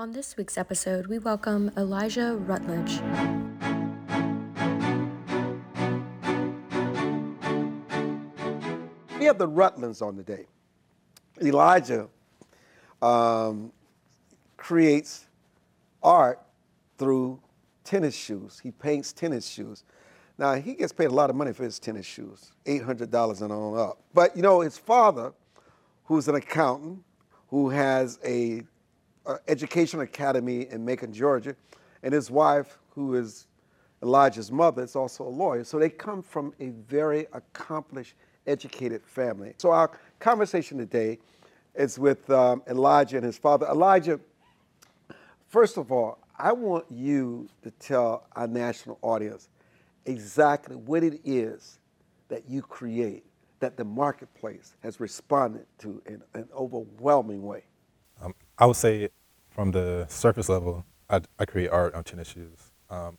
On this week's episode, we welcome Elijah Rutledge. We have the Rutledges on today. Elijah um, creates art through tennis shoes. He paints tennis shoes. Now, he gets paid a lot of money for his tennis shoes, $800 and on up. But, you know, his father, who's an accountant, who has a, a education academy in Macon, Georgia, and his wife, who is Elijah's mother, is also a lawyer. So they come from a very accomplished, educated family. So our conversation today is with um, Elijah and his father. Elijah, first of all, I want you to tell our national audience exactly what it is that you create that the marketplace has responded to in an overwhelming way. I would say from the surface level, I, I create art on tennis shoes. Um,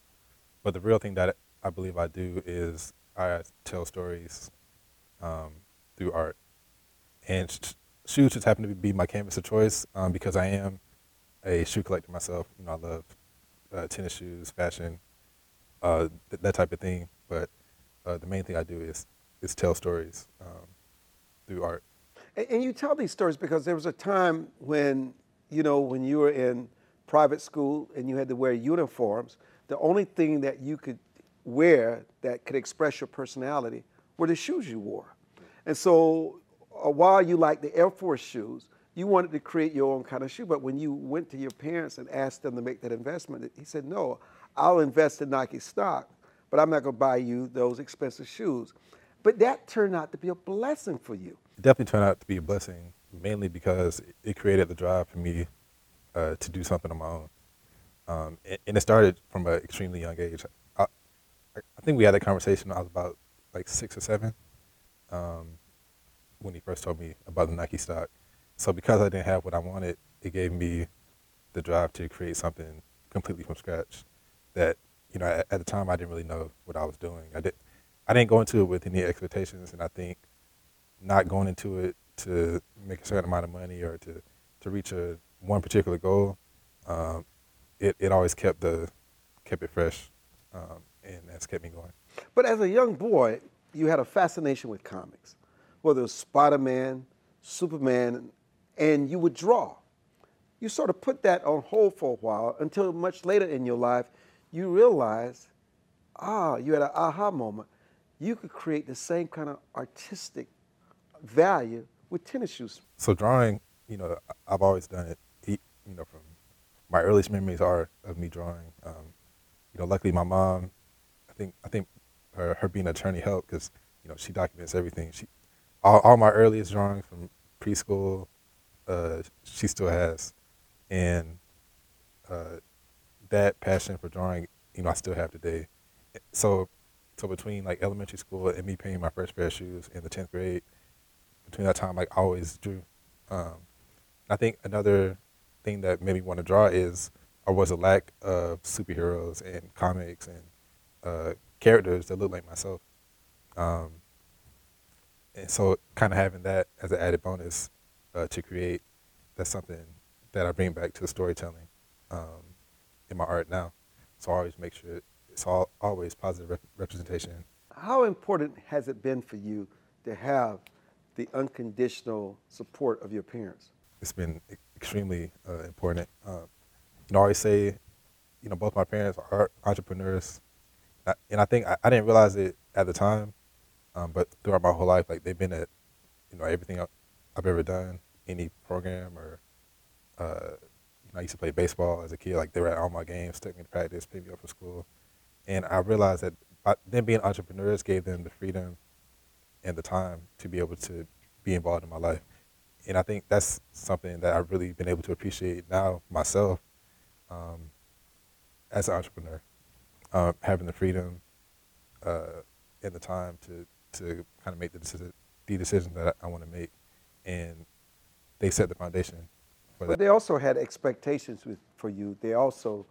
but the real thing that I believe I do is I tell stories um, through art. And sh- shoes just happen to be my canvas of choice um, because I am a shoe collector myself. You know, I love uh, tennis shoes, fashion, uh, th- that type of thing. But uh, the main thing I do is is tell stories um, through art. And you tell these stories because there was a time when, you know, when you were in private school and you had to wear uniforms, the only thing that you could wear that could express your personality were the shoes you wore. And so uh, while you liked the Air Force shoes, you wanted to create your own kind of shoe. But when you went to your parents and asked them to make that investment, he said, no, I'll invest in Nike stock, but I'm not going to buy you those expensive shoes. But that turned out to be a blessing for you. It definitely turned out to be a blessing, mainly because it created the drive for me uh, to do something on my own. Um, and, and, it started from an extremely young age. I, I, think we had that conversation when I was about like six or seven um, when he first told me about the Nike stock. So because I didn't have what I wanted, it gave me the drive to create something completely from scratch that, you know, at, at the time I didn't really know what I was doing. I did I didn't go into it with any expectations, and I think not going into it to make a certain amount of money or to, to reach a one particular goal, um, it, it always kept the kept it fresh, um, and that's kept me going. But as a young boy, you had a fascination with comics, whether it was Spider-Man, Superman, and you would draw. You sort of put that on hold for a while until much later in your life, you realized, ah, you had an aha moment you could create the same kind of artistic value with tennis shoes. So drawing, you know, I've always done it. You know, from my earliest memories are of me drawing. Um, you know, luckily my mom, I think I think her, her being an attorney helped because you know she documents everything. She all, all my earliest drawings from preschool, uh, she still has, and uh, that passion for drawing, you know, I still have today. So so between like elementary school and me painting my first pair of shoes in the tenth grade, between that time, like I always drew. Um, I think another thing that made me want to draw is or was a lack of superheroes and comics and uh, characters that look like myself. Um, and so, kind of having that as an added bonus uh, to create, that's something that I bring back to the storytelling um, in my art now. So I always make sure it's all, always positive rep- representation. How important has it been for you to have the unconditional support of your parents? It's been extremely uh, important. Uh, you know, I always say, you know, both my parents are entrepreneurs, and I think I, I didn't realize it at the time, um, but throughout my whole life, like they've been at, you know, everything I've ever done, any program or uh, I used to play baseball as a kid. Like they were at all my games, took me to practice, picked me up from school. And I realized that by them being entrepreneurs gave them the freedom and the time to be able to be involved in my life. And I think that's something that I've really been able to appreciate now myself um, as an entrepreneur, um, having the freedom uh, and the time to, to kind of make the decision, the decision that I, I want to make. And they set the foundation. but that. they also had expectations with, for you. They also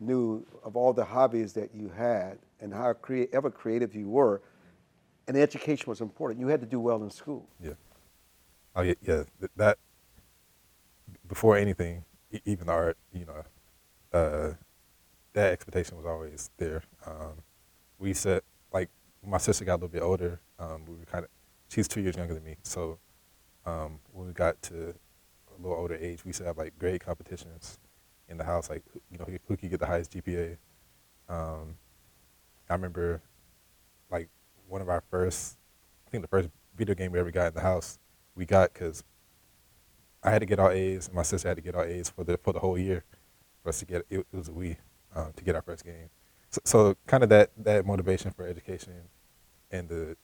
knew of all the hobbies that you had and how crea- ever creative you were, and education was important. You had to do well in school. Yeah. Oh yeah, yeah. That before anything, even art, you know, uh, that expectation was always there. Um, we said like my sister got a little bit older. Um, we were kind of she's two years younger than me, so um, when we got to a little older age, we used to have like grade competitions in the house, like you know who, who could get the highest GPA. Um, I remember like one of our first, I think the first video game we ever got in the house, we got because I had to get all A's and my sister had to get all A's for the for the whole year for us to get it, it was a Wii um, to get our first game. So, so kind of that that motivation for education and the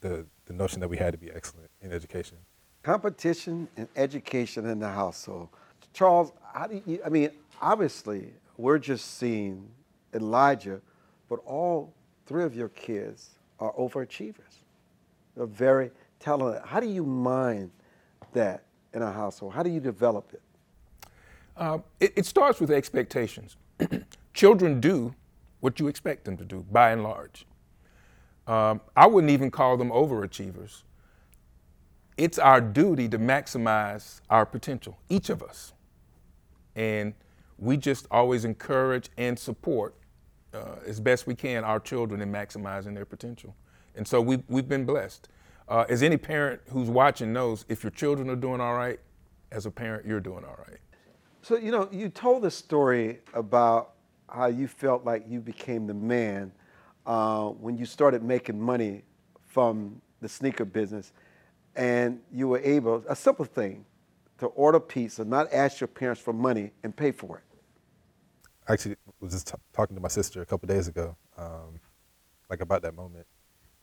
the the notion that we had to be excellent in education. Competition and education in the household. Charles, how do you, I mean, obviously, we're just seeing Elijah, but all three of your kids are overachievers. They're very talented. How do you mind that in a household? How do you develop it? Uh, it, it starts with expectations. Children do what you expect them to do, by and large. Um, I wouldn't even call them overachievers. It's our duty to maximize our potential, each of us. And we just always encourage and support uh, as best we can our children and maximizing their potential. And so we, we've been blessed. Uh, as any parent who's watching knows, if your children are doing all right, as a parent, you're doing all right. So, you know, you told the story about how you felt like you became the man uh, when you started making money from the sneaker business and you were able, a simple thing, to order pizza, not ask your parents for money and pay for it. Actually was just t- talking to my sister a couple days ago, um, like about that moment.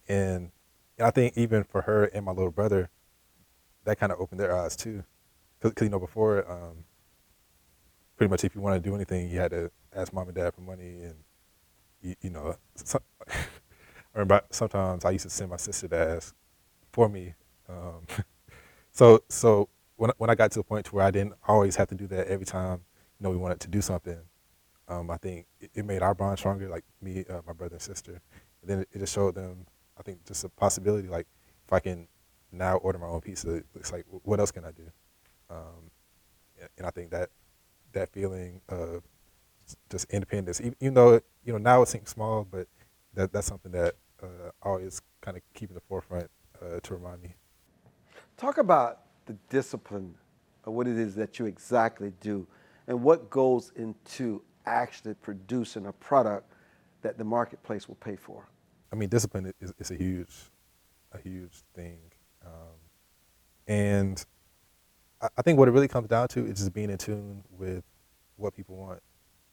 And, and I think even for her and my little brother, that kind of opened their eyes too. Because, you know, before, um, pretty much if you wanted to do anything, you had to ask mom and dad for money. And, you, you know, some, I remember sometimes I used to send my sister to ask for me. Um, so, so when, when I got to a point to where I didn't always have to do that every time, you know, we wanted to do something, um, I think it, made our bond stronger, like me, uh, my brother and sister. And then it, just showed them, I think, just a possibility, like if I can now order my own pizza, it's like, what else can I do? Um, and I think that that feeling of just independence, even, though you know now it seems small, but that that's something that uh, always kind of keep in the forefront uh, to remind me. Talk about the discipline of what it is that you exactly do, and what goes into actually producing a product that the marketplace will pay for. I mean, discipline is, is a huge, a huge thing, um, and I think what it really comes down to is just being in tune with what people want.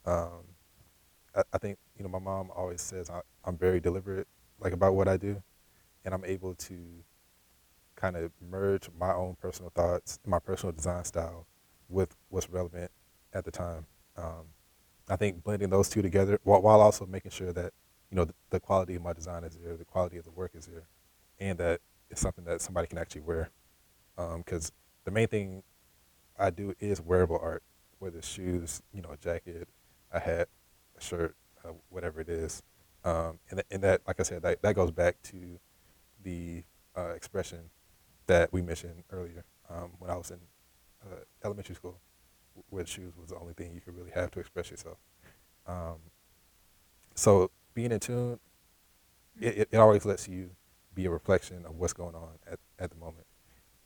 Um, I, I, think you know my mom always says I, I'm very deliberate, like about what I do, and I'm able to kind of merge my own personal thoughts, my personal design style, with what's relevant at the time. Um, I think blending those two together, while, while also making sure that you know the, the, quality of my design is there, the quality of the work is there, and that it's something that somebody can actually wear. Because um, the main thing I do is wearable art, whether it's shoes, you know, a jacket, a hat, a shirt, uh, whatever it is. Um, and, and that, like I said, that, that goes back to the uh, expression that we mentioned earlier um, when I was in uh, elementary school, where shoes was the only thing you could really have to express yourself. Um, so being in tune, it, it, it always lets you be a reflection of what's going on at, at the moment.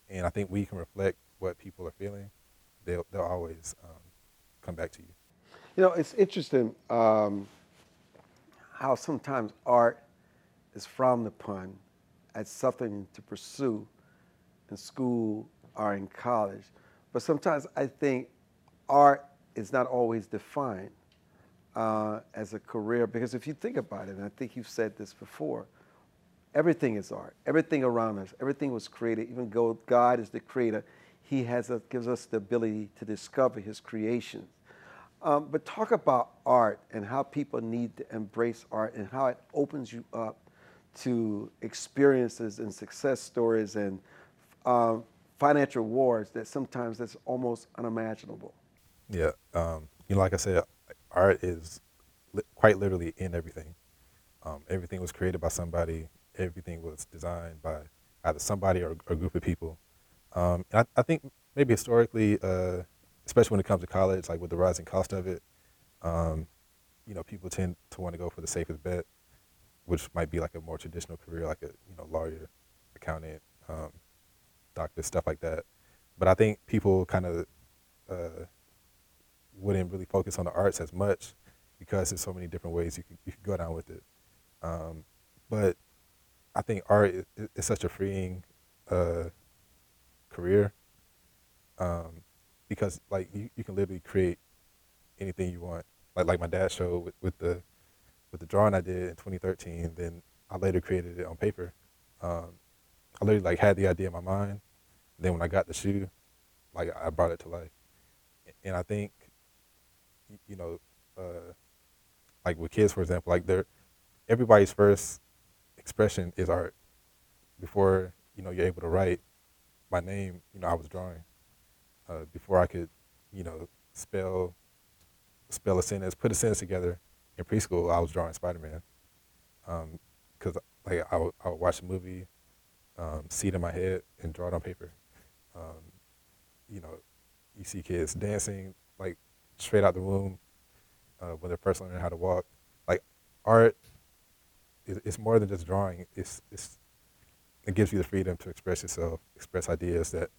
And I think we can reflect what people are feeling, they'll, they'll always um, come back to you. You know, it's interesting um, how sometimes art is frowned upon as something to pursue in school or in college. But sometimes I think art is not always defined uh, as a career because if you think about it, and I think you've said this before, everything is art. Everything around us, everything was created. Even though God is the creator, He has a, gives us the ability to discover His creations. Um, but talk about art and how people need to embrace art and how it opens you up to experiences and success stories and um, financial rewards that sometimes that's almost unimaginable. Yeah, um, you know, like I said, art is li- quite literally in everything. Um, everything was created by somebody. Everything was designed by either somebody or, a group of people. Um, and I, I, think maybe historically, uh, especially when it comes to college, like with the rising cost of it, um, you know, people tend to want to go for the safest bet, which might be like a more traditional career, like a you know lawyer, accountant, um, doctor, stuff like that. But I think people kind of uh, wouldn't really focus on the arts as much because there's so many different ways you could, you could go down with it. Um, but I think art is, is such a freeing uh, career um, because like you, you can literally create anything you want. Like like my dad showed with, with the with the drawing I did in 2013. Then I later created it on paper. Um, I literally like had the idea in my mind. Then when I got the shoe, like I brought it to life. And I think, you know, uh, like with kids, for example, like they're everybody's first expression is art. Before you know you're able to write my name, you know I was drawing. Uh, before I could, you know, spell spell a sentence, put a sentence together in preschool, I was drawing Spider Man. Um, like I would, I would watch a movie, um, see it in my head, and draw it on paper. Um, you know, you see kids dancing like straight out the womb uh, when they're first learning how to walk. Like art, is, it's more than just drawing. It's, it's it gives you the freedom to express yourself, express ideas that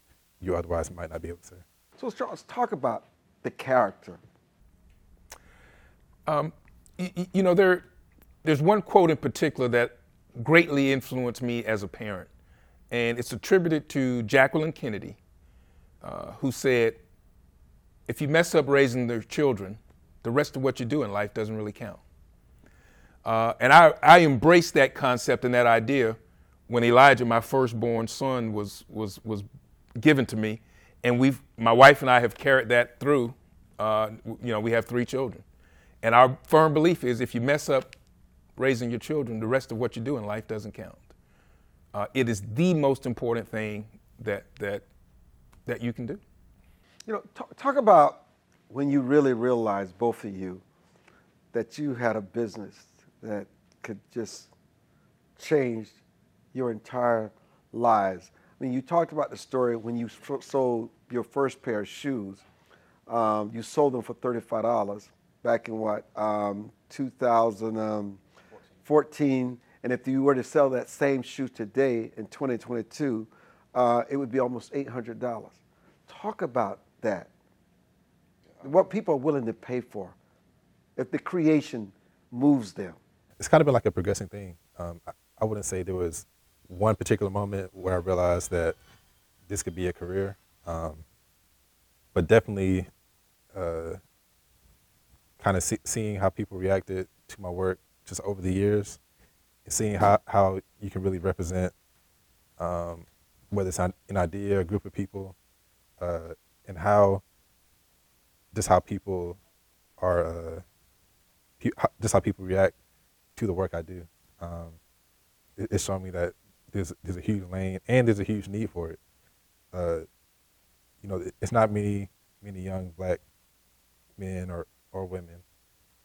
you otherwise might not be able to. So let's talk about the character. Um, you, you know, there, there's one quote in particular that greatly influenced me as a parent, and it's attributed to Jacqueline Kennedy, uh, who said, "If you mess up raising their children, the rest of what you do in life doesn't really count." Uh, and I, I embraced that concept and that idea when Elijah, my firstborn son, was was was given to me, and we've my wife and I have carried that through. Uh, you know, we have three children, and our firm belief is if you mess up raising your children, the rest of what you do in life doesn't count. Uh, it is the most important thing that that that you can do. You know, talk, talk about when you really realized both of you that you had a business that could just change your entire lives. I mean, you talked about the story when you sold your first pair of shoes. Um, you sold them for thirty-five dollars back in what um, 2014, and if you were to sell that same shoe today in 2022, uh, it would be almost eight hundred dollars. Talk about that. What people are willing to pay for, if the creation moves them. It's kind of been like a progressing thing. Um, I, I wouldn't say there was one particular moment where I realized that this could be a career. Um, but definitely uh, kind of see, seeing how people reacted to my work just over the years, seeing how, how you can really represent um, whether it's an idea, a group of people, uh, and how just how people are, uh, just how people react to the work I do. Um, it, it's shown me that there's there's a huge lane and there's a huge need for it. Uh, you know, it's not many many young black men or or women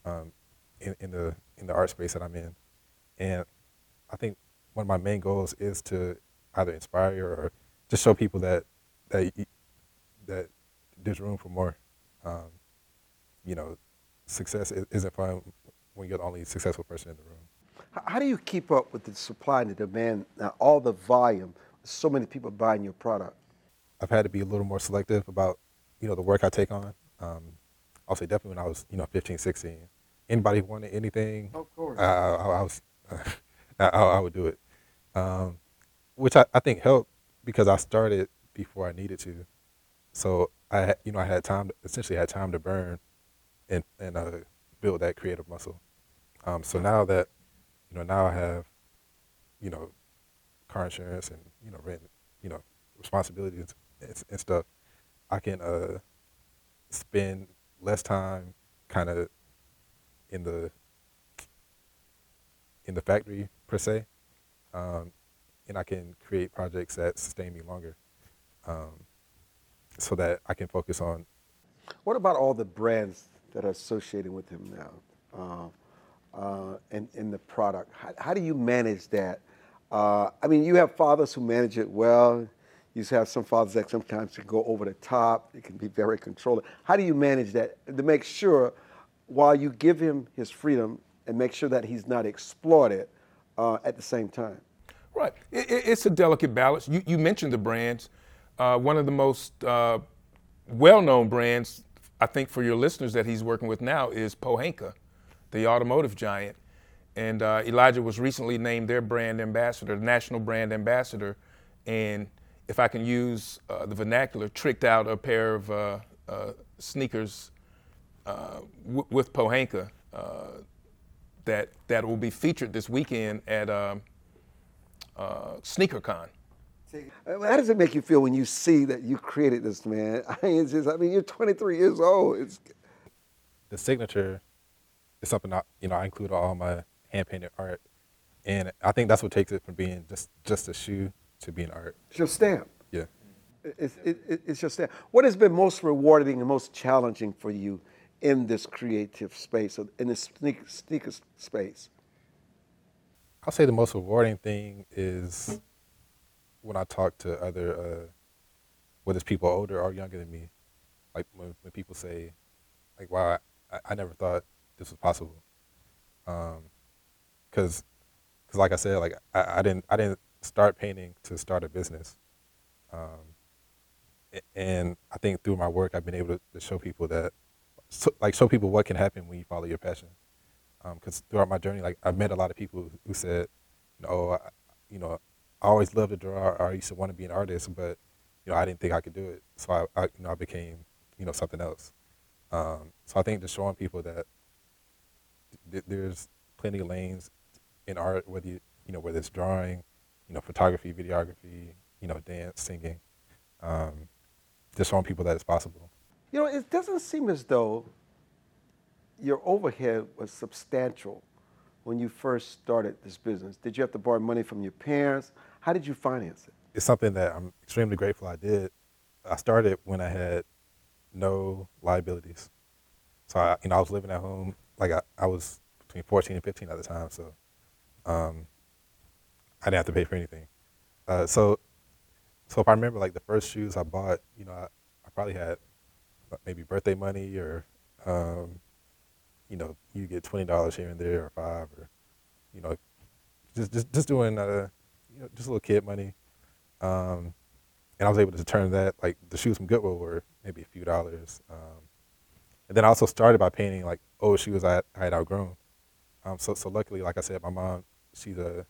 um, in, in the in the art space that I'm in, and I think one of my main goals is to either inspire or just show people that that that there's room for more. Um, you know, success isn't fun when you're the only successful person in the room. How do you keep up with the supply and the demand now, all the volume, so many people buying your product? I've had to be a little more selective about, you know, the work I take on. Um, I'll say definitely when I was, you know, 15, 16. Anybody wanted anything, of course, I, I, I was, I, I, would do it, um, which I, I think helped because I started before I needed to. So I, you know, I had time, to, essentially had time to burn, and and uh, build that creative muscle. Um, so now that you know, now I have, you know, car insurance and you know rent, you know, responsibilities and, and stuff. I can uh, spend less time kind of in the in the factory per se, um, and I can create projects that sustain me longer, um, so that I can focus on. What about all the brands that are associated with him now? Uh, uh, in, in the product? How, how do you manage that? Uh, I mean, you have fathers who manage it well. You have some fathers that sometimes can go over the top. It can be very controlling. How do you manage that to make sure, while you give him his freedom and make sure that he's not exploited uh, at the same time? Right. It, it, it's a delicate balance. You, you mentioned the brands. Uh, one of the most uh, well-known brands, I think, for your listeners that he's working with now is Pohanka, the automotive giant. And uh, Elijah was recently named their brand ambassador, national brand ambassador. And if I can use uh, the vernacular, tricked out a pair of uh, uh, sneakers w- with Pohanka that that will be featured this weekend at um, uh, SneakerCon. How does it make you feel when you see that you created this, man? I mean, just, I mean you're 23 years old. It's... The signature is something I, you know, I include all my hand painted art, and I think that's what takes it from being just just a shoe to being art. It's your stamp. Yeah. It's, it, it's your stamp. What has been most rewarding and most challenging for you in this creative space, in this sneaker, sneaker space? I'll say the most rewarding thing is when I talk to other, uh, whether it's people older or younger than me, like when, when people say, like, wow, I, I never thought this was possible. Um, cause, cause like I said, like I, I didn't, I didn't start painting to start a business. Um, and I think through my work, I've been able to, to show people that, so, like, show people what can happen when you follow your passion because um, throughout my journey, like I've met a lot of people who said, know, oh, I, you know, I always loved to draw, I used to want to be an artist, but you know, I didn't think I could do it. So I, I you know, I became, you know, something else. Um, so I think just showing people that th- there's plenty of lanes in art, whether you, you know, whether it's drawing, you know, photography, videography, you know, dance, singing, um, just showing people that it's possible. You know, it doesn't seem as though your overhead was substantial when you first started this business. Did you have to borrow money from your parents? How did you finance it? It's something that I'm extremely grateful I did. I started when I had no liabilities. So I, you know, I was living at home. Like I, I was between 14 and 15 at the time, so um, I didn't have to pay for anything. Uh, so, so if I remember, like the first shoes I bought, you know, I, I probably had maybe birthday money or um, you know, you get twenty dollars here and there or five or, you know, just just just doing uh, you know, just a little kid money. Um, and I was able to turn that like the shoes from Goodwill were maybe a few dollars. Um, and then I also started by painting like old shoes I, I had outgrown. Um, so so luckily, like I said, my mom she's a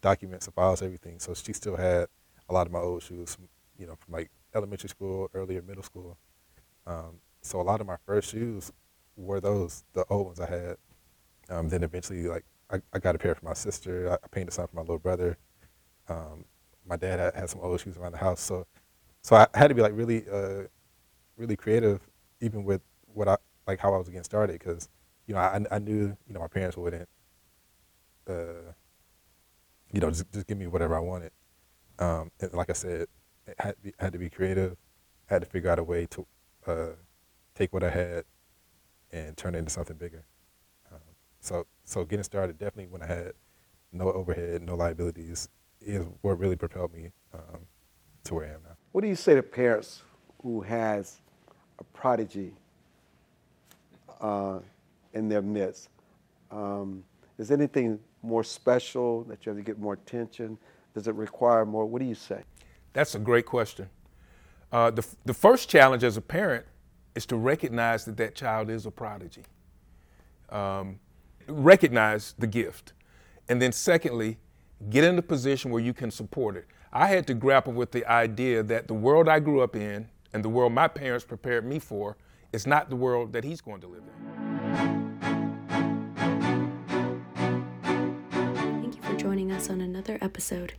documents and files everything, so she still had a lot of my old shoes, from, you know, from like elementary school, earlier middle school. Um, so a lot of my first shoes were those the old ones I had. Um, then eventually, like I, I, got a pair for my sister. I, I painted some for my little brother. Um, my dad had, had, some old shoes around the house, so so I had to be like really uh, really creative, even with what I like how I was getting started, because you know I, I knew you know my parents wouldn't uh, you know just, just give me whatever I wanted. Um, and like I said, it had to be, had to be creative. had to figure out a way to uh, take what I had and turn it into something bigger. Um, so so getting started definitely when I had no overhead, no liabilities is what really propelled me um, to where I am now. What do you say to parents who has a prodigy uh, in their midst? Um, is anything more special that you have to get more attention? Does it require more? What do you say? That's a great question. Uh, the, the first challenge as a parent is to recognize that that child is a prodigy. Um, recognize the gift. And then, secondly, get in a position where you can support it. I had to grapple with the idea that the world I grew up in and the world my parents prepared me for is not the world that he's going to live in. Thank you for joining us on another episode.